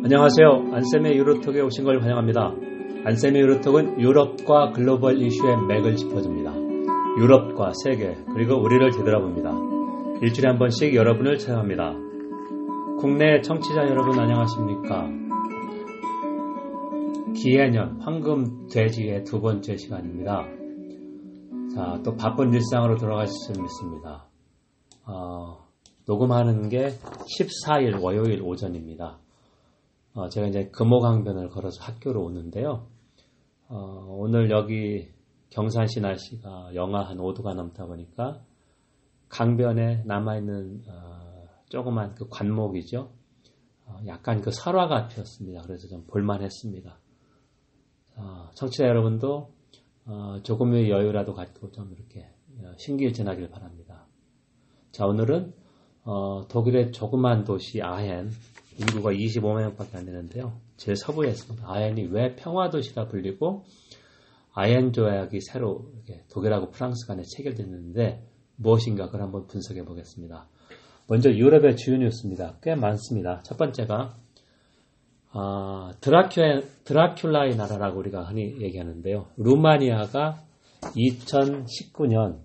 안녕하세요. 안쌤의 유로톡에 오신 걸 환영합니다. 안쌤의 유로톡은 유럽과 글로벌 이슈의 맥을 짚어줍니다. 유럽과 세계, 그리고 우리를 되돌아봅니다. 일주일에 한 번씩 여러분을 찾아갑니다. 국내 청취자 여러분 안녕하십니까? 기해년 황금 돼지의 두 번째 시간입니다. 자, 또 바쁜 일상으로 돌아가실 수 믿습니다. 어, 녹음하는 게 14일 월요일 오전입니다. 어, 제가 이제 금호강변을 걸어서 학교로 오는데요. 어, 오늘 여기 경산시 날씨가 영하 한 5도가 넘다 보니까 강변에 남아있는 어, 조그만 그 관목이죠. 어, 약간 그 설화가 피었습니다. 그래서 좀 볼만했습니다. 청취자 여러분도 어, 조금의 여유라도 갖고 좀 이렇게 어, 신기를 지나길 바랍니다. 자 오늘은 독일의 조그만 도시 아헨 인구가 25만 명밖에 안 되는데요. 제일 서부에 있습니다. 아헨이 왜 평화도시라 불리고 아헨 조약이 새로 독일하고 프랑스 간에 체결됐는데 무엇인가 그걸 한번 분석해 보겠습니다. 먼저 유럽의 주요 뉴스입니다. 꽤 많습니다. 첫 번째가 아, 드라큘, 드라큘라의 나라라고 우리가 흔히 얘기하는데요. 루마니아가 2019년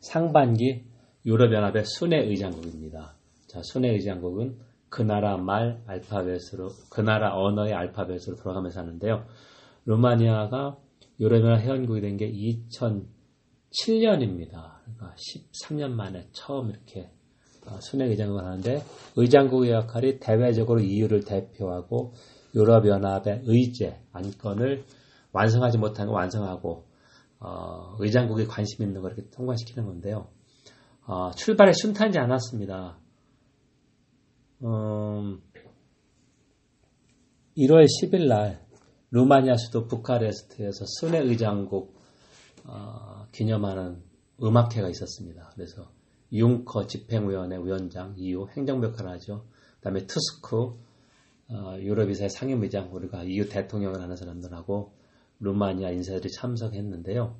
상반기 유럽연합의 순회 의장국입니다. 자, 순회 의장국은 그 나라 말 알파벳으로, 그 나라 언어의 알파벳으로 돌아가면서 하는데요. 루마니아가 유럽연합 회원국이 된 게 2007년입니다. 그러니까 13년 만에 처음 이렇게 어, 순회 의장국을 하는데 의장국의 역할이 대외적으로 EU를 대표하고 유럽연합의 의제, 안건을 완성하지 못한 거 완성하고 어, 의장국이 관심 있는 걸 이렇게 통과시키는 건데요. 어, 출발에 순탄지 않았습니다. 음, 1월 10일 날 루마니아 수도 부카레스트에서 순회 의장국 어, 기념하는 음악회가 있었습니다. 그래서 융커 집행위원회 위원장, EU 행정벽화를 하죠. 그 다음에 투스쿠 어, 유럽이사의 상임의장, 우리가 EU 대통령을 하는 사람들하고 루마니아 인사들이 참석했는데요.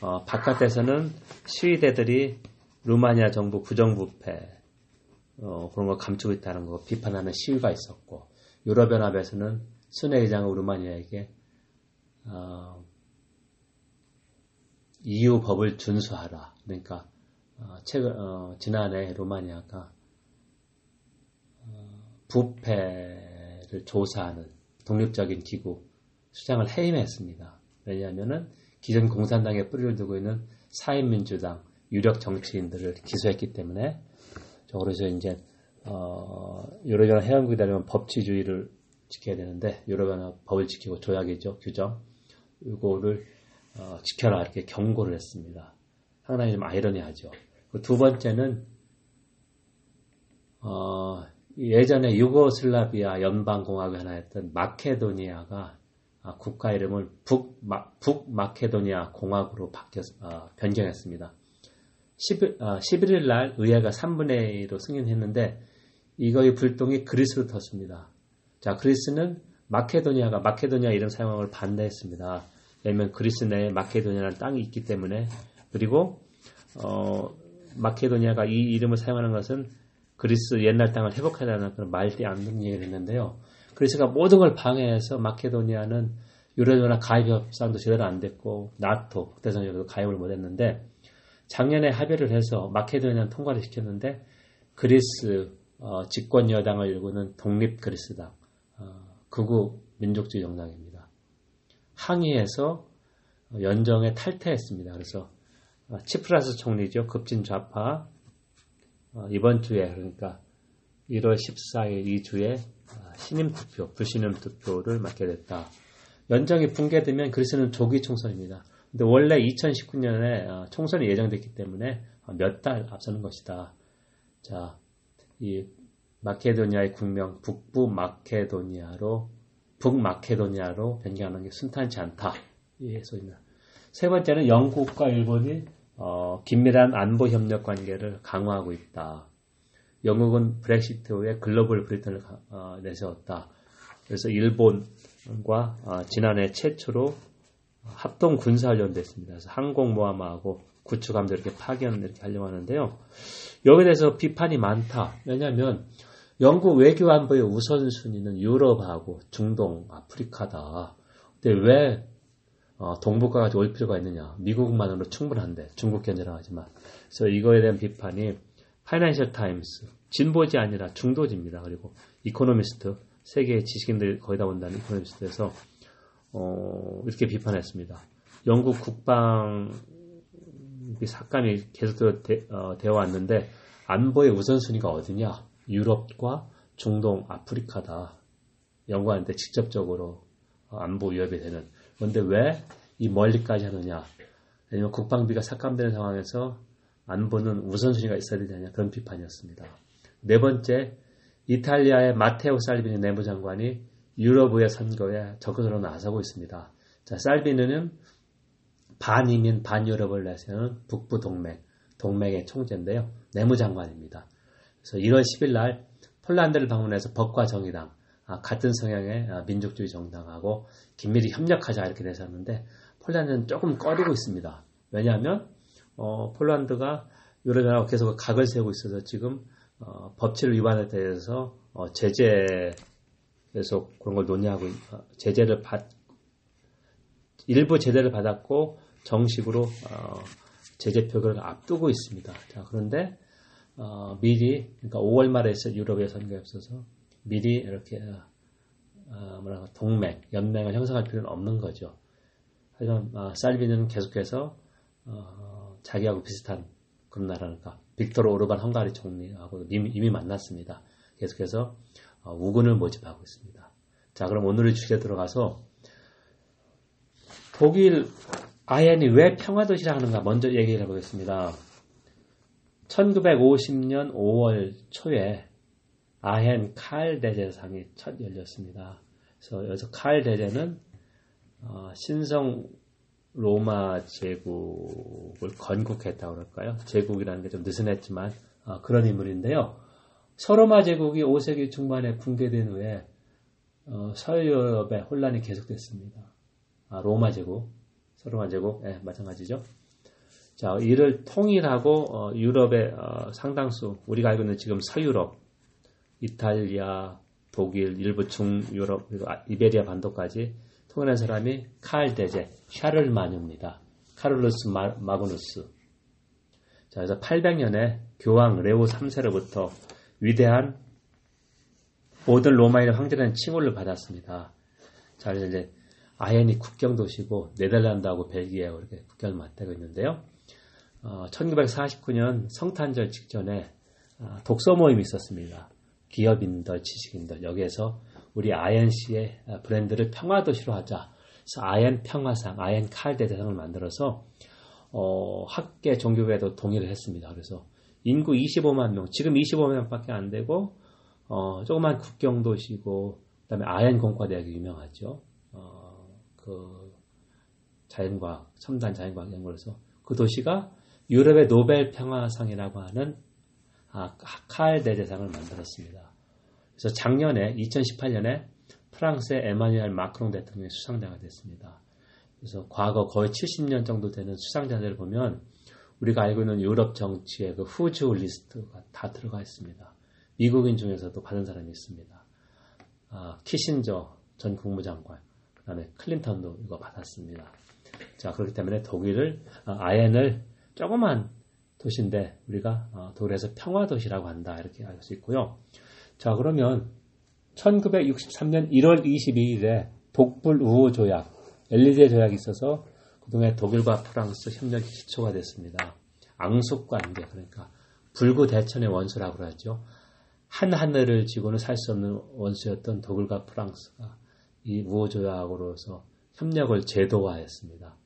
어, 바깥에서는 시위대들이 루마니아 정부 부정부패 어, 그런 걸 감추고 있다는 거 비판하는 시위가 있었고 유럽연합에서는 순회 의장 루마니아에게 어, EU 법을 준수하라. 그러니까 어, 최근 어, 지난해 루마니아가 어, 부패를 조사하는 독립적인 기구 수장을 해임했습니다. 왜냐하면은 기존 공산당에 뿌리를 두고 있는 사회민주당 유력 정치인들을 기소했기 때문에 그래서 이제 어, 유럽연합 회원국이 되려면 법치주의를 지켜야 되는데 유럽연합 법을 지키고 조약이죠 규정 이거를 어, 지켜라 이렇게 경고를 했습니다. 상당히 좀 아이러니하죠. 두 번째는 어, 예전에 유고슬라비아 연방공화국이 하나였던 마케도니아가 아, 국가 이름을 북, 마, 북마케도니아 공화국으로 바뀌었, 어, 변경했습니다. 10일, 어, 11일 날 의회가 3분의 1로 승인했는데 이거의 불똥이 그리스로 텄습니다. 자, 그리스는 마케도니아가 마케도니아 이름 사용을 반대했습니다. 왜냐하면 그리스 내에 마케도니아라는 땅이 있기 때문에 그리고 어, 마케도니아가 이 이름을 사용하는 것은 그리스 옛날 땅을 회복하려는 그런 말대 안 듣는 얘기를 했는데요. 그리스가 모든 걸 방해해서 마케도니아는 유럽연합 가입 협상도 제대로 안 됐고 나토 국대성협도 가입을 못했는데 작년에 합의를 해서 마케도니아는 통과를 시켰는데 그리스 어, 집권 여당을 일구는 독립 그리스당 어, 극우 민족주의 정당입니다. 항의해서 연정에 탈퇴했습니다. 그래서 어, 치프라스 총리죠. 급진 좌파 어, 이번 주에 그러니까 1월 14일 이 주에 어, 신임 투표, 불신임 투표를 맡게 됐다. 연정이 붕괴되면 그리스는 조기 총선입니다. 근데 원래 2019년에 총선이 예정됐기 때문에 몇 달 앞서는 것이다. 자, 이 마케도니아의 국명 북부 마케도니아로 북마케도니아로 변경하는 게 순탄치 않다. 이 소리입니다. 세 번째는 영국과 일본이 어, 긴밀한 안보 협력 관계를 강화하고 있다. 영국은 브렉시트 후에 글로벌 브리튼을 어, 내세웠다. 그래서 일본과 어, 지난해 최초로 합동 군사훈련도 했습니다. 그래서 항공모함하고 구축함도 이렇게 파견 이렇게 하려고 하는데요. 여기에 대해서 비판이 많다. 왜냐하면 영국 외교 안보의 우선순위는 유럽하고 중동, 아프리카다. 근데 왜 어, 동북아까지 올 필요가 있느냐? 미국만으로 충분한데 중국 견제라 하지만 그래서 이거에 대한 비판이 파이낸셜 타임스 진보지 아니라 중도지입니다. 그리고 이코노미스트 세계 지식인들 거의 다 온다는 이코노미스트에서 어, 이렇게 비판했습니다. 영국 국방 사건이 계속 되, 어, 되어 왔는데 안보의 우선순위가 어디냐? 유럽과 중동, 아프리카다. 연구하는데 직접적으로 안보 위협이 되는. 그런데 왜 이 멀리까지 하느냐? 왜냐면 국방비가 삭감되는 상황에서 안보는 우선순위가 있어야 되느냐 그런 비판이었습니다. 네 번째, 이탈리아의 마테오 살비니 내무장관이 유럽의 선거에 적극적으로 나서고 있습니다. 자, 살비니는 반이민 반유럽을 내세우는 북부 동맹, 동맹의 총재인데요. 내무장관입니다. 그래서 1월 10일 날 폴란드를 방문해서 법과 정의당, 아, 같은 성향의 아, 민족주의 정당하고 긴밀히 협력하자 이렇게 내세웠는데 폴란드는 조금 꺼리고 있습니다. 왜냐하면 어, 폴란드가 유럽연합 계속 각을 세우고 있어서 지금 어, 법치를 위반에 대해서 어, 제재 계속 그런 걸 논의하고 어, 제재를 받 일부 제재를 받았고 정식으로 어, 제재 표결을 앞두고 있습니다. 자, 그런데 어, 미리 그러니까 5월 말에 있을 유럽의 선거에 없어서 미리 이렇게 어, 뭐랄까 동맹, 연맹을 형성할 필요는 없는 거죠. 하지만 어, 살비는 계속해서 어, 자기하고 비슷한 그런 나라니까 빅토르 오르반 헝가리 총리하고 이미, 이미 만났습니다. 계속해서 어, 우군을 모집하고 있습니다. 자, 그럼 오늘의 주제 들어가서 독일 아엔이 왜 평화도시라 하는가 먼저 얘기를 해보겠습니다. 1950년 5월 초에 아헨 칼 대제상이 첫 열렸습니다. 그래서 여기서 칼 대제는 어, 신성 로마 제국을 건국했다고 그럴까요? 제국이라는 게 좀 느슨했지만 어, 그런 인물인데요. 서로마 제국이 5세기 중반에 붕괴된 후에 어, 서유럽의 혼란이 계속됐습니다. 아, 로마 제국, 서로마 제국, 네, 마찬가지죠. 자, 이를 통일하고 어, 유럽의 어, 상당수 우리가 알고 있는 지금 서유럽, 이탈리아, 독일, 일부 중유럽, 그리고 아, 이베리아 반도까지 통일한 사람이 칼 대제, 샤를마뉴입니다. 카를루스 마, 마그누스. 자, 그래서 800년에 교황 레오 3세로부터 위대한 모든 로마인의 황제라는 칭호를 받았습니다. 자, 이제 아헨이 국경 도시고 네덜란드하고 벨기에하고 이렇게 국경을 맞대고 있는데요. 어, 1949년 성탄절 직전에 어, 독서 모임이 있었습니다. 기업인들, 지식인들 여기에서 우리 아엔씨의 브랜드를 평화 도시로 하자. 그래서 아엔 평화상, 아엔 칼대 대상을 만들어서 어, 학계 종교계도 동의를 했습니다. 그래서 인구 25만 명, 지금 25만 명밖에 안 되고 어, 조그만 국경 도시고 그다음에 아엔 공과대학이 유명하죠. 어, 그 자연과학, 첨단 자연과학 연구로서 그 도시가 유럽의 노벨 평화상이라고 하는 아, 칼 대제상을 만들었습니다. 그래서 작년에 2018년에 프랑스의 에마뉴엘 마크롱 대통령이 수상자가 됐습니다. 그래서 과거 거의 70년 정도 되는 수상자들을 보면 우리가 알고 있는 유럽 정치의 그 who's list가 다 들어가 있습니다. 미국인 중에서도 받은 사람이 있습니다. 아, 키신저 전 국무장관, 그 다음에 클린턴도 이거 받았습니다. 자, 그렇기 때문에 독일을, 아, 아엔을 조그만 도시인데 우리가 어, 독일에서 평화도시라고 한다. 이렇게 알 수 있고요. 자, 그러면 1963년 1월 22일에 독불 우호 조약, 엘리제 조약이 있어서 그동안 독일과 프랑스 협력이 기초가 됐습니다. 앙숙 관계, 그러니까 불구 대천의 원수라고 그러죠. 한 하늘을 지고는 살 수 없는 원수였던 독일과 프랑스가 이 우호 조약으로서 협력을 제도화했습니다.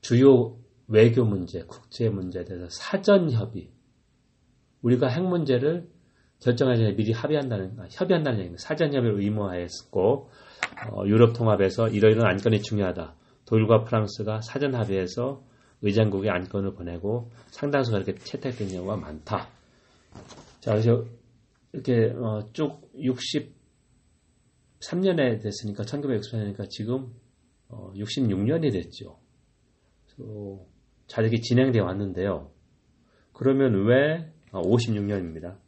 주요 외교 문제, 국제 문제에 대해서 사전 협의. 우리가 핵 문제를 결정하기 전에 미리 합의한다는, 아, 협의한다는 얘기입니다. 사전 협의를 의무화했고, 어, 유럽 통합에서 이러이러한 안건이 중요하다. 독일과 프랑스가 사전 합의해서 의장국에 안건을 보내고 상당수가 이렇게 채택된 경우가 많다. 자, 그래서 이렇게 어, 쭉 63년에 됐으니까 1963년이니까 지금 어, 66년이 됐죠. 잘 이렇게 진행되어 왔는데요. 그러면 왜 56년입니다. 아,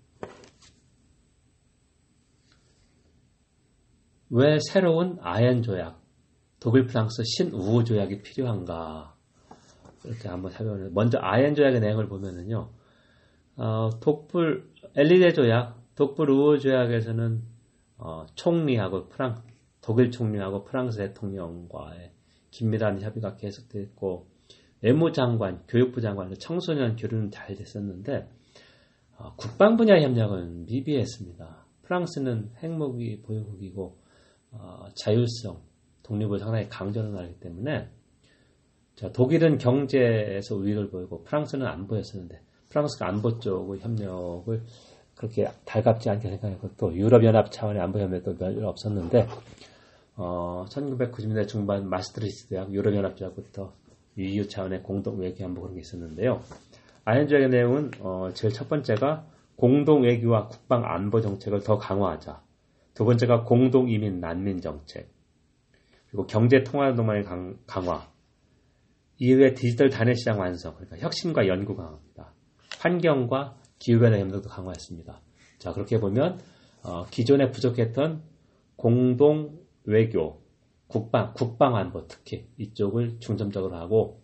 왜 새로운 아연 조약, 독일 프랑스 신우호 조약이 필요한가? 이렇게 한번 살펴보는 먼저 아연 조약의 내용을 보면은요. 어, 독불 엘리제 조약, 독불 우호 조약에서는 어, 총리하고 프랑 독일 총리하고 프랑스 대통령과의 긴밀한 협의가 계속됐고 외무장관, 교육부 장관, 청소년 교류는 잘 됐었는데 어, 국방 분야 협력은 미비했습니다. 프랑스는 핵무기 보유국이고 어, 자율성, 독립을 상당히 강조를 하기 때문에 자, 독일은 경제에서 우위를 보이고 프랑스는 안 보였었는데 프랑스가 안보 쪽의 협력을 그렇게 달갑지 않게 생각했고 또 유럽연합 차원의 안보 협력도 별로 없었는데 어, 1990년대 중반 마스트리스 대학 유럽연합 조약부터 EU 차원의 공동 외교 안보 그런 게 있었는데요. 아현조약의 내용은 어, 제일 첫 번째가 공동 외교와 국방 안보 정책을 더 강화하자. 두 번째가 공동 이민 난민 정책. 그리고 경제 통화 도망의 강화. 이후에 디지털 단일 시장 완성. 그러니까 혁신과 연구 강화입니다. 환경과 기후변화 협력도 강화했습니다. 자 그렇게 보면 어, 기존에 부족했던 공동 외교, 국방, 국방안보 특히 이쪽을 중점적으로 하고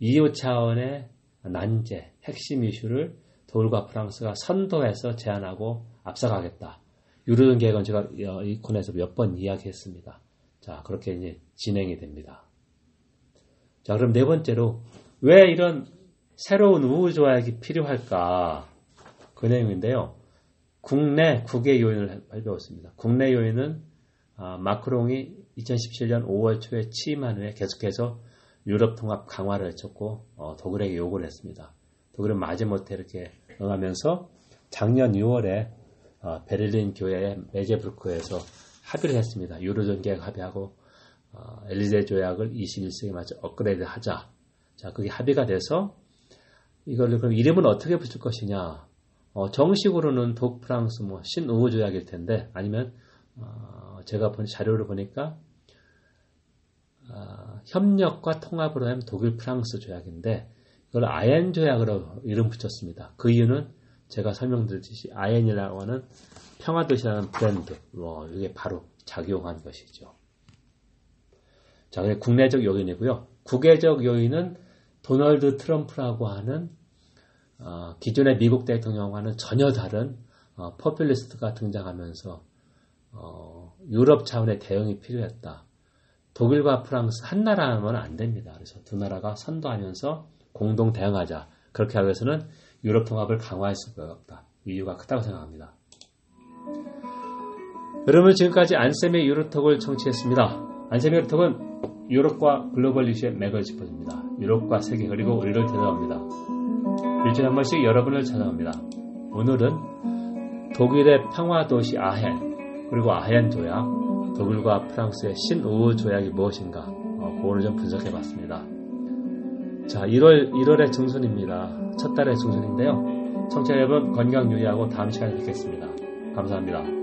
EU 차원의 난제, 핵심 이슈를 독일과 프랑스가 선도해서 제안하고 앞서가겠다. 유로존 계획은 제가 이 코너에서 몇 번 이야기했습니다. 자, 그렇게 이제 진행이 됩니다. 자, 그럼 네 번째로 왜 이런 새로운 우호 조약이 필요할까? 그 내용인데요. 국내 국외 요인을 발표했습니다. 국내 요인은 아, 마크롱이 2017년 5월 초에 취임한 후에 계속해서 유럽 통합 강화를 외쳤고 어, 독일에게 요구를 했습니다. 독일은 마지못해 이렇게 응하면서 작년 6월에 어, 베를린 교회 메제브루크에서 합의를 했습니다. 유로존 계획 합의하고 어, 엘리제 조약을 21세기에 맞춰 업그레이드 하자. 자, 그게 합의가 돼서 이걸 그럼 이름은 어떻게 붙일 것이냐? 어, 정식으로는 독프랑스 뭐 신우호 조약일 텐데 아니면 어, 제가 본 자료를 보니까 어, 협력과 통합으로 하면 독일 프랑스 조약인데 이걸 아엔 조약으로 이름 붙였습니다. 그 이유는 제가 설명드렸듯이 아엔이라고 하는 평화도시라는 브랜드 뭐 이게 바로 작용한 것이죠. 자, 국내적 요인이고요. 국외적 요인은 도널드 트럼프라고 하는 어, 기존의 미국 대통령과는 전혀 다른 어, 포퓰리스트가 등장하면서 어, 유럽 차원의 대응이 필요했다. 독일과 프랑스 한 나라 하면 안 됩니다. 그래서 두 나라가 선도하면서 공동 대응하자. 그렇게 하기 위해서는 유럽 통합을 강화할 수가 없다. 이유가 크다고 생각합니다. 여러분 지금까지 안쌤의 유로톡을 청취했습니다. 안쌤의 유로톡은 유럽과 글로벌 이슈의 맥을 짚어줍니다. 유럽과 세계 그리고 우리를 대답합니다. 일주일에 한 번씩 여러분을 찾아갑니다. 오늘은 독일의 평화도시 아헨 그리고 아헨 조약, 독일과 프랑스의 신우호 조약이 무엇인가 어, 그거를 좀 분석해 봤습니다. 자, 1월 1월의 중순입니다. 첫 달의 중순인데요. 청취자 여러분 건강 유의하고 다음 시간에 뵙겠습니다. 감사합니다.